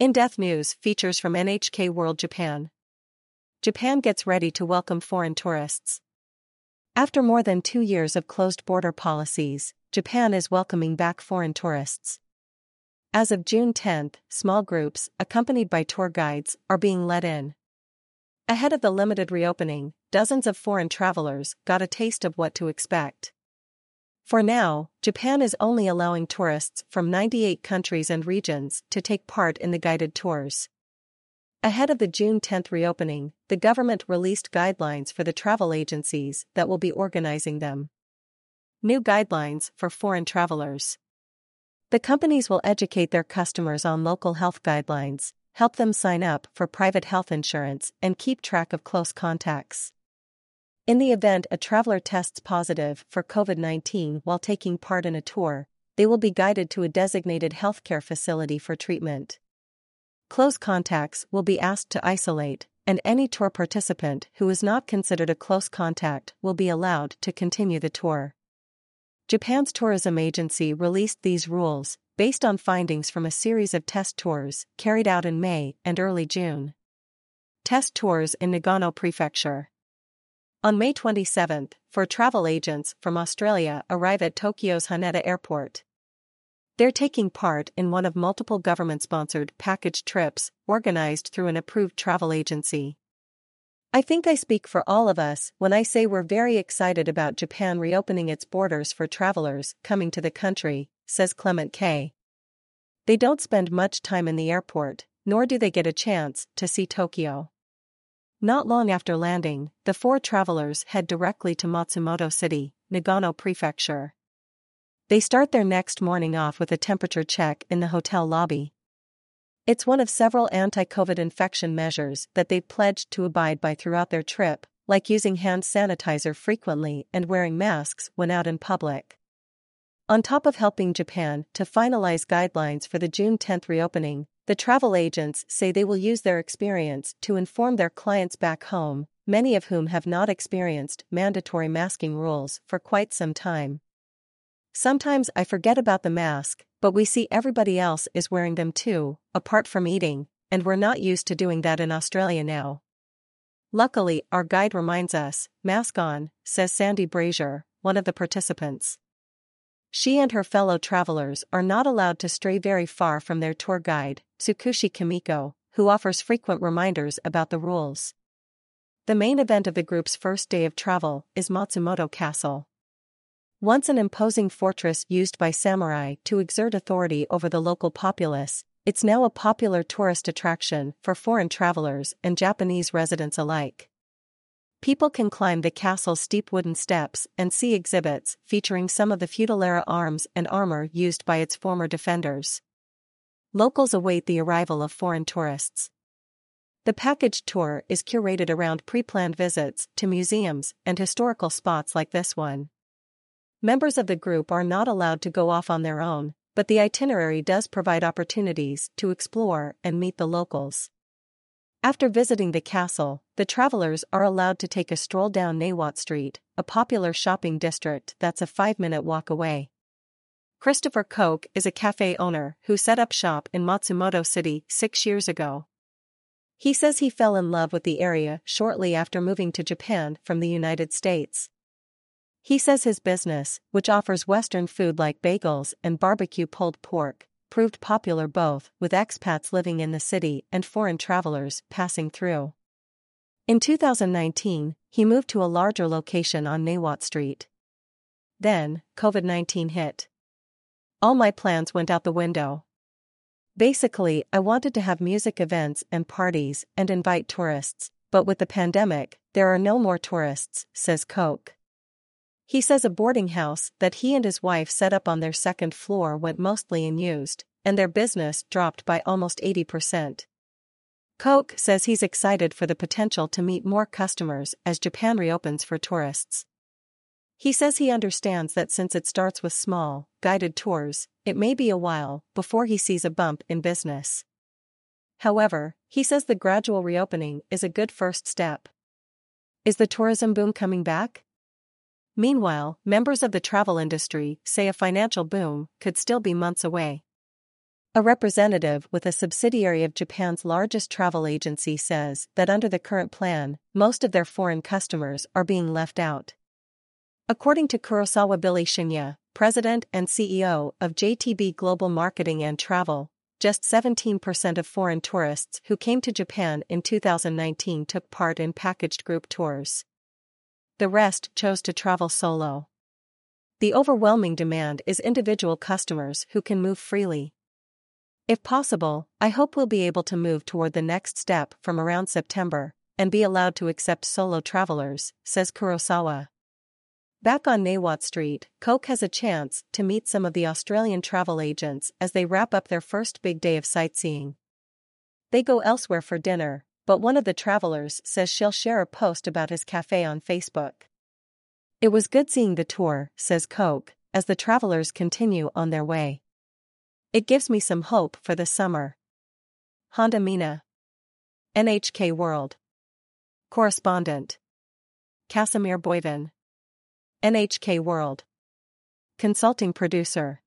In Depth News features from NHK World Japan. Japan gets ready to welcome foreign tourists. After more than two years of closed border policies, Japan is welcoming back foreign tourists. As of June 10, small groups, accompanied by tour guides, are being let in. Ahead of the limited reopening, dozens of foreign travelers got a taste of what to expect. For now, Japan is only allowing tourists from 98 countries and regions to take part in the guided tours. Ahead of the June 10 reopening, the government released guidelines for the travel agencies that will be organizing them. New guidelines for foreign travelers. The companies will educate their customers on local health guidelines, help them sign up for private health insurance, and keep track of close contacts. In the event a traveler tests positive for COVID 19 while taking part in a tour, they will be guided to a designated healthcare facility for treatment. Close contacts will be asked to isolate, and any tour participant who is not considered a close contact will be allowed to continue the tour. Japan's tourism agency released these rules, based on findings from a series of test tours carried out in May and early June. Test tours in Nagano Prefecture. On May 27, four travel agents from Australia arrive at Tokyo's Haneda Airport. They're taking part in one of multiple government sponsored package trips organized through an approved travel agency. I think I speak for all of us when I say we're very excited about Japan reopening its borders for travelers coming to the country, says Clement K. They don't spend much time in the airport, nor do they get a chance to see Tokyo. Not long after landing, the four travelers head directly to Matsumoto City, Nagano Prefecture. They start their next morning off with a temperature check in the hotel lobby. It's one of several anti COVID infection measures that they've pledged to abide by throughout their trip, like using hand sanitizer frequently and wearing masks when out in public. On top of helping Japan to finalize guidelines for the June 10 reopening, the travel agents say they will use their experience to inform their clients back home, many of whom have not experienced mandatory masking rules for quite some time. Sometimes I forget about the mask, but we see everybody else is wearing them too, apart from eating, and we're not used to doing that in Australia now. Luckily, our guide reminds us, mask on, says Sandy Brazier, one of the participants. She and her fellow travelers are not allowed to stray very far from their tour guide, Tsukushi Kimiko, who offers frequent reminders about the rules. The main event of the group's first day of travel is Matsumoto Castle. Once an imposing fortress used by samurai to exert authority over the local populace, it's now a popular tourist attraction for foreign travelers and Japanese residents alike. People can climb the castle's steep wooden steps and see exhibits featuring some of the feudal era arms and armor used by its former defenders. Locals await the arrival of foreign tourists. The package tour is curated around pre planned visits to museums and historical spots like this one. Members of the group are not allowed to go off on their own, but the itinerary does provide opportunities to explore and meet the locals. After visiting the castle, the travelers are allowed to take a stroll down Nawate Street, a popular shopping district that's a five minute walk away. Christopher Koch is a cafe owner who set up shop in Matsumoto City six years ago. He says he fell in love with the area shortly after moving to Japan from the United States. He says his business, which offers Western food like bagels and barbecue pulled pork, proved popular both with expats living in the city and foreign travelers passing through. In 2019, he moved to a larger location on Nawate Street. Then, COVID 19 hit. All my plans went out the window. Basically, I wanted to have music events and parties and invite tourists, but with the pandemic, there are no more tourists, says Koch. He says a boarding house that he and his wife set up on their second floor went mostly unused, and their business dropped by almost 80%. Koch says he's excited for the potential to meet more customers as Japan reopens for tourists. He says he understands that since it starts with small, guided tours, it may be a while before he sees a bump in business. However, he says the gradual reopening is a good first step. Is the tourism boom coming back? Meanwhile, members of the travel industry say a financial boom could still be months away. A representative with a subsidiary of Japan's largest travel agency says that under the current plan, most of their foreign customers are being left out. According to Kurosawa Billy Shinya, president and CEO of JTB Global Marketing and Travel, just 17% of foreign tourists who came to Japan in 2019 took part in packaged group tours. The rest chose to travel solo. The overwhelming demand is individual customers who can move freely. If possible, I hope we'll be able to move toward the next step from around September and be allowed to accept solo travelers, says Kurosawa. Back on Nawate Street, Koch has a chance to meet some of the Australian travel agents as they wrap up their first big day of sightseeing. They go elsewhere for dinner, but one of the travelers says she'll share a post about his cafe on Facebook. It was good seeing the tour, says Koch, as the travelers continue on their way. It gives me some hope for the summer. Honda Mina. NHK World. Correspondent. Casimir Boivin. NHK World. Consulting Producer.